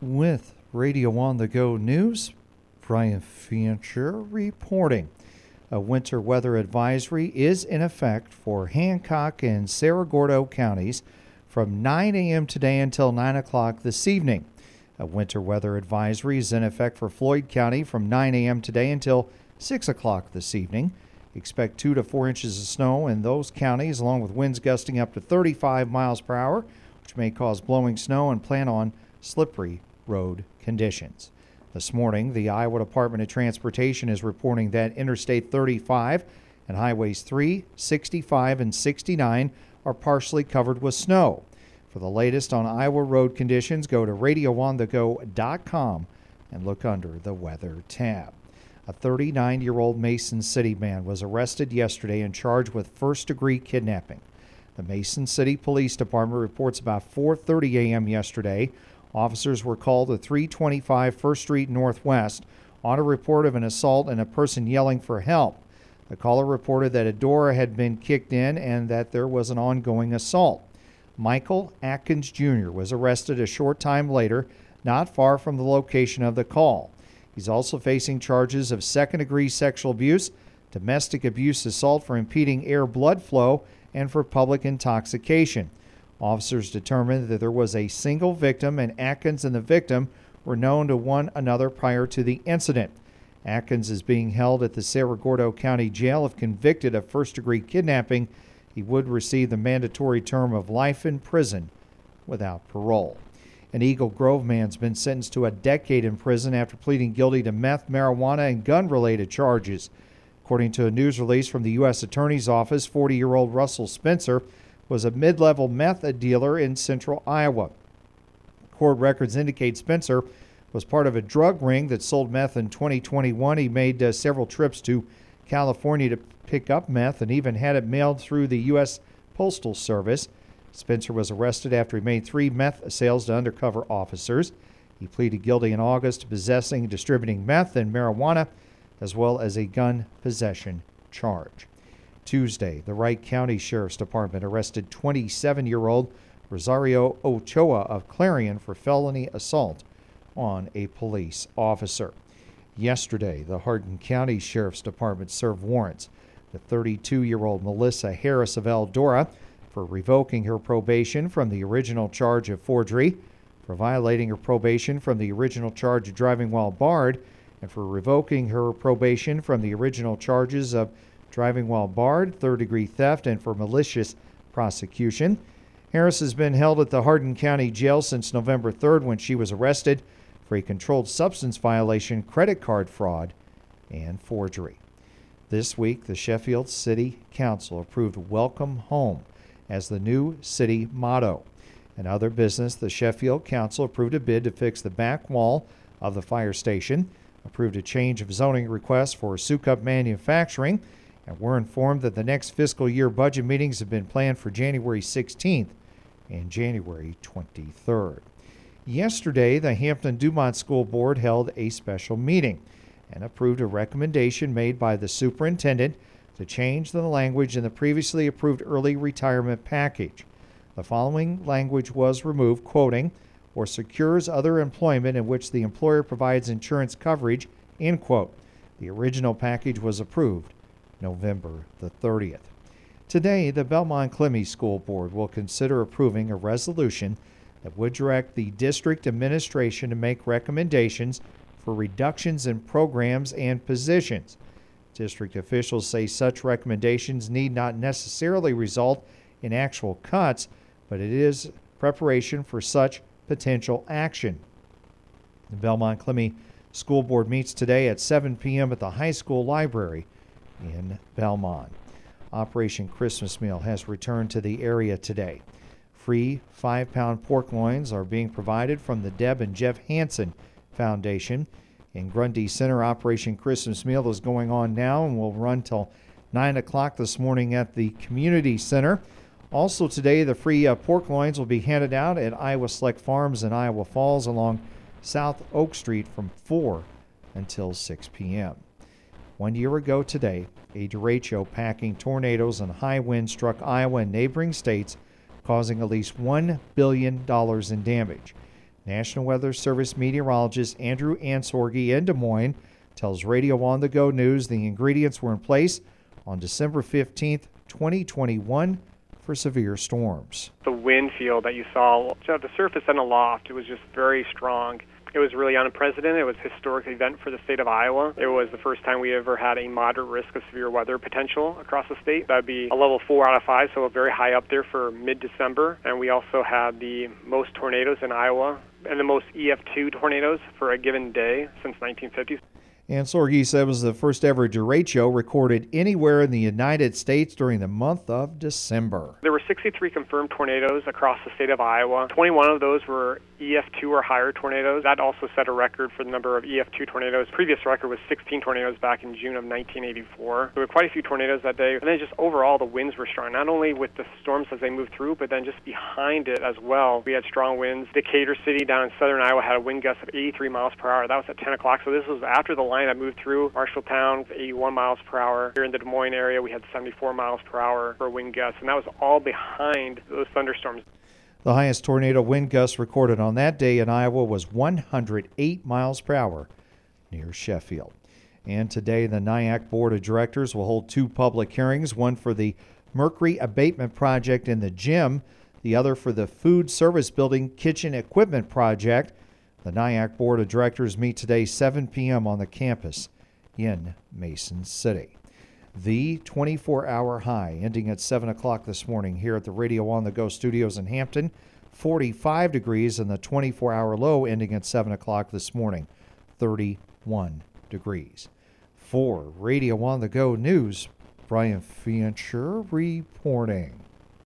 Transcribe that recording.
with Radio on the Go News. Brian Fancher reporting. A winter weather advisory is in effect for Hancock and Cerro Gordo counties from 9 a.m. today until 9 o'clock this evening. A winter weather advisory is in effect for Floyd County from 9 a.m. today until 6 o'clock this evening. Expect 2 to 4 inches of snow in those counties, along with winds gusting up to 35 miles per hour, which may cause blowing snow and plan on slippery road conditions. This morning, the Iowa Department of Transportation is reporting that Interstate 35 and Highways 3, 65, and 69 are partially covered with snow. For the latest on Iowa road conditions, go to radioonthego.com and look under the weather tab. A 39 year old Mason City man was arrested yesterday and charged with first degree kidnapping. The Mason City Police Department reports about 4:30 a.m. yesterday, officers were called to 325 First Street Northwest on a report of an assault and a person yelling for help. The caller reported that a door had been kicked in and that there was an ongoing assault. Michael Atkins Jr. was arrested a short time later, not far from the location of the call. He's also facing charges of second degree sexual abuse, domestic abuse assault for impeding air blood flow, and for public intoxication. Officers determined that there was a single victim, and Atkins and the victim were known to one another prior to the incident. Atkins is being held at the Cerro Gordo County Jail. If convicted of first degree kidnapping, he would receive the mandatory term of life in prison without parole. An Eagle Grove man's been sentenced to a decade in prison after pleading guilty to meth, marijuana, and gun related charges. According to a news release from the U.S. Attorney's Office, 40 year old Russell Spencer was a mid level meth dealer in central Iowa. Court records indicate Spencer was part of a drug ring that sold meth in 2021. He made uh, several trips to California to pick up meth and even had it mailed through the U.S. Postal Service. Spencer was arrested after he made three meth sales to undercover officers. He pleaded guilty in August to possessing and distributing meth and marijuana, as well as a gun possession charge. Tuesday, the Wright County Sheriff's Department arrested 27 year old Rosario Ochoa of Clarion for felony assault on a police officer. Yesterday, the Hardin County Sheriff's Department served warrants to 32 year old Melissa Harris of Eldora for revoking her probation from the original charge of forgery, for violating her probation from the original charge of driving while barred, and for revoking her probation from the original charges of driving while barred, third degree theft, and for malicious prosecution. Harris has been held at the Hardin County Jail since November 3rd when she was arrested for a controlled substance violation, credit card fraud, and forgery. This week, the Sheffield City Council approved Welcome Home as the new city motto. In other business, the Sheffield Council approved a bid to fix the back wall of the fire station, approved a change of zoning request for Sukup Manufacturing, and we're informed that the next fiscal year budget meetings have been planned for January 16th and January 23rd. Yesterday, the Hampton Dumont School Board held a special meeting and approved a recommendation made by the superintendent to change the language in the previously approved early retirement package. The following language was removed, quoting, or secures other employment in which the employer provides insurance coverage, end quote. The original package was approved November the 30th. Today, the Belmont Klemme School Board will consider approving a resolution that would direct the district administration to make recommendations for reductions in programs and positions. District officials say such recommendations need not necessarily result in actual cuts, but it is preparation for such potential action. The Belmont Klemme School Board meets today at 7 p.m. at the high school library in Belmont. Operation Christmas Meal has returned to the area today. Free five pound pork loins are being provided from the Deb and Jeff Hansen Foundation. In Grundy Center, Operation Christmas Meal is going on now and will run till 9 o'clock this morning at the Community Center. Also, today, the free uh, pork loins will be handed out at Iowa Select Farms in Iowa Falls along South Oak Street from 4 until 6 p.m. One year ago today, a derecho packing tornadoes and high winds struck Iowa and neighboring states, causing at least $1 billion in damage. National Weather Service meteorologist Andrew Ansorge in Des Moines tells Radio On the Go News the ingredients were in place on December 15th, 2021 for severe storms. The wind field that you saw at the surface and aloft, it was just very strong. It was really unprecedented. It was a historic event for the state of Iowa. It was the first time we ever had a moderate risk of severe weather potential across the state. That would be a level 4 out of 5, so very high up there for mid-December. And we also had the most tornadoes in Iowa and the most EF2 tornadoes for a given day since 1950s. Ansorge said it was the first ever derecho recorded anywhere in the United States during the month of December. There were 63 confirmed tornadoes across the state of Iowa. 21 of those were EF2 or higher tornadoes. That also set a record for the number of EF2 tornadoes. Previous record was 16 tornadoes back in June of 1984. There were quite a few tornadoes that day. And then just overall, the winds were strong, not only with the storms as they moved through, but then just behind it as well. We had strong winds. Decatur City down in southern Iowa had a wind gust of 83 miles per hour. That was at 10 o'clock. So this was after the line that moved through Marshalltown, 81 miles per hour. Here in the Des Moines area, we had 74 miles per hour for wind gusts, and that was all behind those thunderstorms. The highest tornado wind gust recorded on that day in Iowa was 108 miles per hour near Sheffield. And today, the NIACC Board of Directors will hold two public hearings one for the mercury abatement project in the gym, the other for the food service building kitchen equipment project. The NIACC Board of Directors meet today 7 p.m. on the campus in Mason City. The 24 hour high ending at 7 o'clock this morning here at the Radio on the Go studios in Hampton, 45 degrees, and the 24 hour low ending at 7 o'clock this morning, 31 degrees. For Radio on the Go News, Brian Fancher reporting.